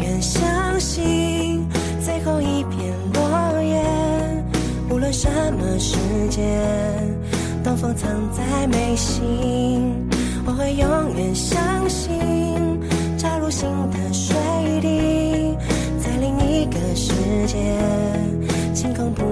愿相信最后一片落叶，无论什么时间，东风藏在眉心。我会永远相信，插入心的水滴，在另一个世界，晴空不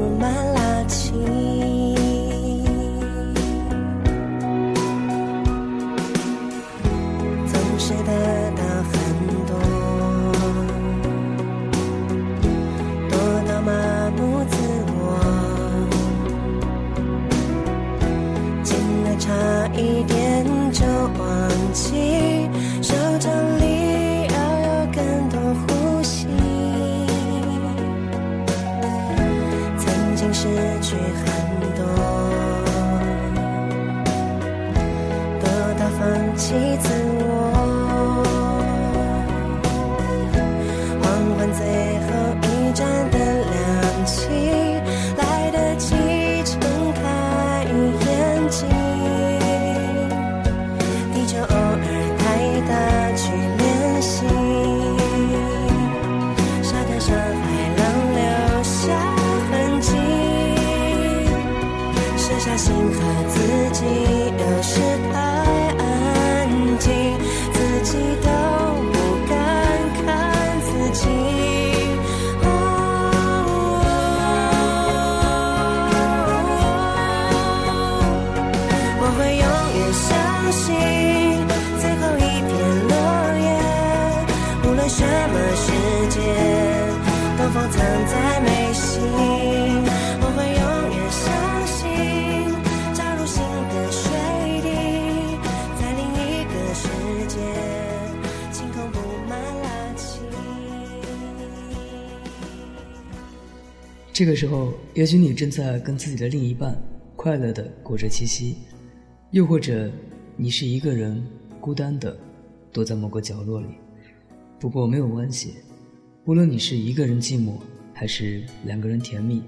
藏在眉心。我会永远相信，插入新的水滴，在另一个世界，晴空布满拉。这个时候，也许你正在跟自己的另一半快乐的过着七夕，又或者你是一个人孤单的躲在某个角落里。不过没有关系，无论你是一个人寂寞，还是两个人甜蜜，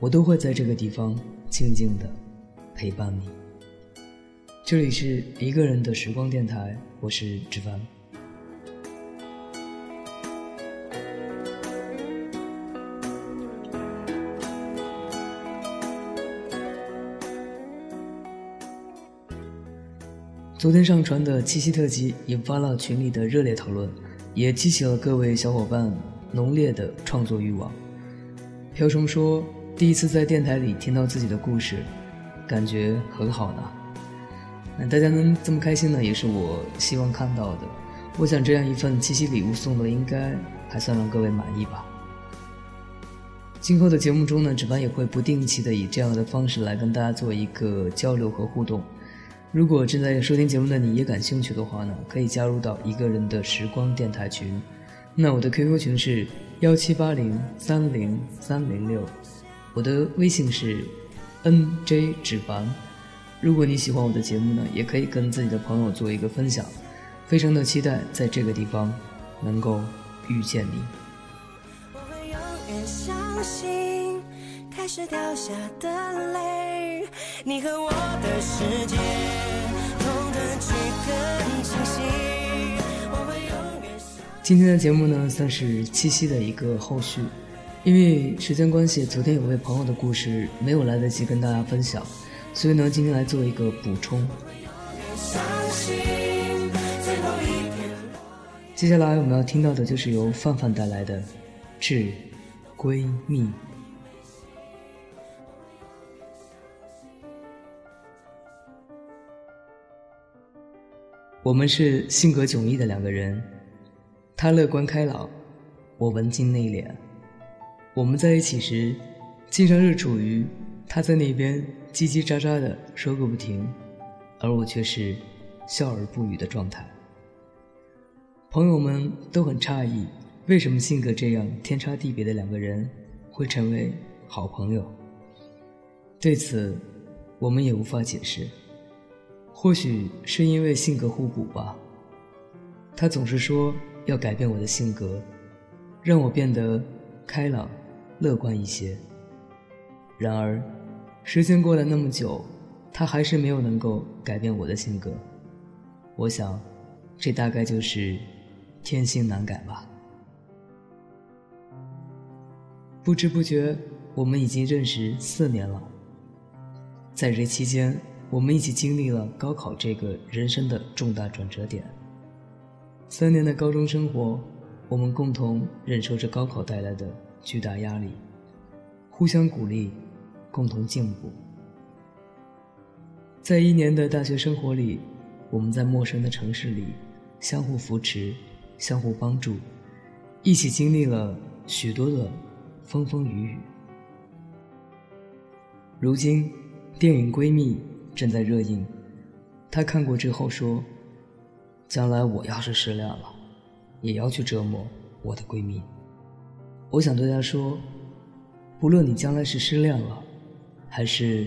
我都会在这个地方静静的陪伴你。这里是一个人的时光电台，我是志凡。昨天上传的七夕特辑引发了群里的热烈讨论，也激起了各位小伙伴浓烈的创作欲望。瓢虫说：“第一次在电台里听到自己的故事，感觉很好呢。”那大家能这么开心呢，也是我希望看到的。我想这样一份七夕礼物送的，应该还算让各位满意吧。今后的节目中呢，值班也会不定期的以这样的方式来跟大家做一个交流和互动。如果正在收听节目的你也感兴趣的话呢，可以加入到一个人的时光电台群。那我的 QQ 群是幺七八零三零三零六，我的微信是 NJ 纸凡。如果你喜欢我的节目呢，也可以跟自己的朋友做一个分享。非常的期待在这个地方能够遇见你。我会永远相信，开始掉下的泪，你和我的世界，痛的去更清晰。今天的节目呢，算是七夕的一个后续，因为时间关系，昨天有位朋友的故事没有来得及跟大家分享，所以呢，今天来做一个补充。接下来我们要听到的就是由范范带来的《致闺蜜》。我们是性格迥异的两个人，他乐观开朗，我文静内敛。我们在一起时，经常是处于他在那边叽叽喳喳的说个不停，而我却是笑而不语的状态。朋友们都很诧异，为什么性格这样天差地别的两个人会成为好朋友？对此，我们也无法解释。或许是因为性格互补吧。他总是说要改变我的性格，让我变得开朗、乐观一些。然而，时间过了那么久，他还是没有能够改变我的性格。我想，这大概就是天性难改吧。不知不觉，我们已经认识四年了。在这期间，我们一起经历了高考这个人生的重大转折点。三年的高中生活，我们共同忍受着高考带来的巨大压力，互相鼓励。共同进步。在一年的大学生活里，我们在陌生的城市里相互扶持、相互帮助，一起经历了许多的风风雨雨。如今，电影《闺蜜》正在热映，她看过之后说：“将来我要是失恋了，也要去折磨我的闺蜜。”我想对她说：“不论你将来是失恋了。”还是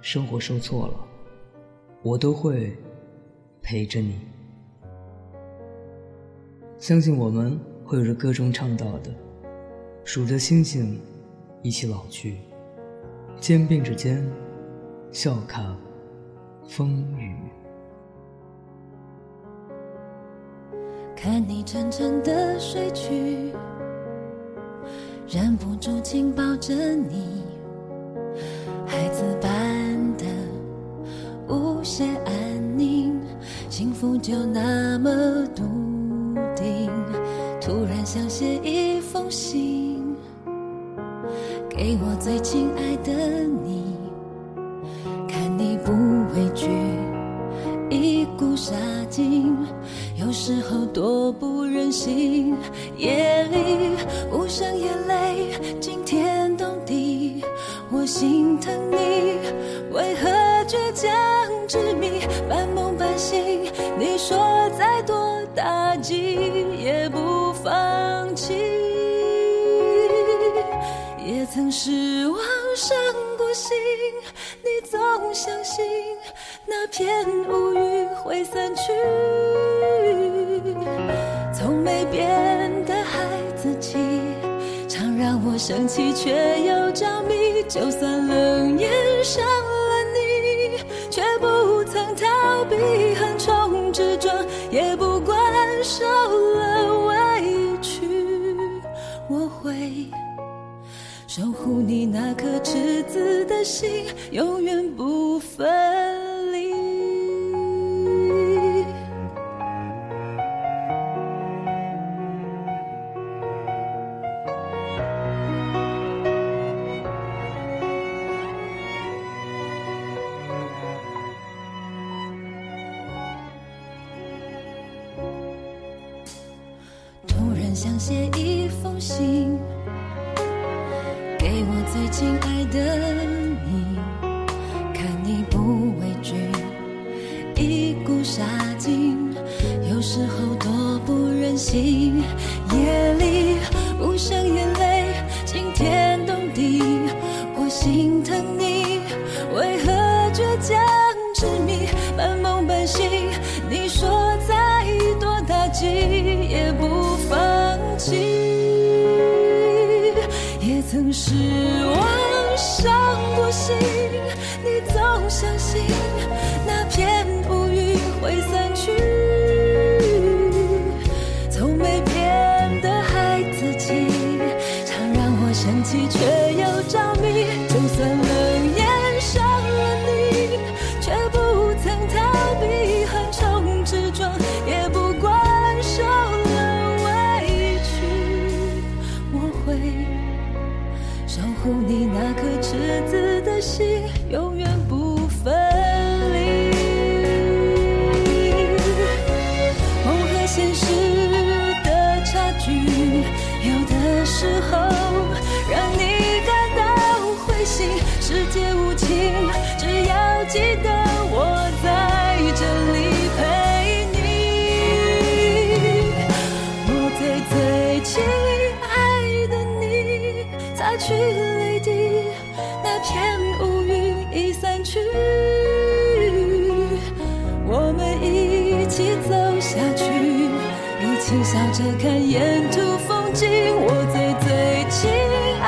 生活受挫了，我都会陪着你。相信我们会有着歌中唱到的，数着星星，一起老去，肩并着肩，笑看风雨。看你沉沉的睡去，忍不住紧抱着你。孩子般的无限安宁，幸福就那么笃定。突然想写一封信，给我最亲爱的你，夜里无声眼泪惊天动地。我心疼你，为何倔强执迷，半梦半醒？你说再多打击也不放弃。也曾失望伤过心，你总相信那片乌云会散去。没变的孩子气，常让我生气却又着迷。就算冷眼伤了你，却不曾逃避横冲直撞，也不管受了委屈，我会守护你那颗赤子的心，永远不分。写一封信，给我最亲爱的你，看你不畏惧一股杀劲，有时候多不忍心。夜里无声眼泪惊天动地，我心疼曾失望伤过心，你总相信那片乌云会散那片乌云已散去，我们一起走下去，一起笑着看沿途风景。我最最亲爱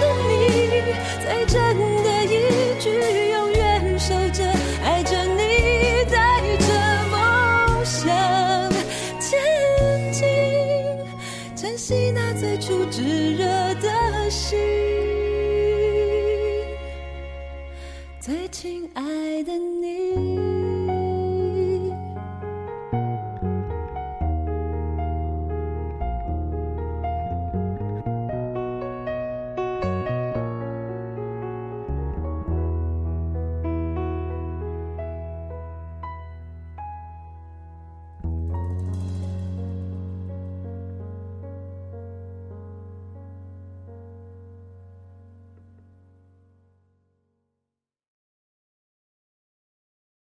的你，最真的一句，永远守着，爱着你，带着梦想前进，珍惜那最初炙热的心，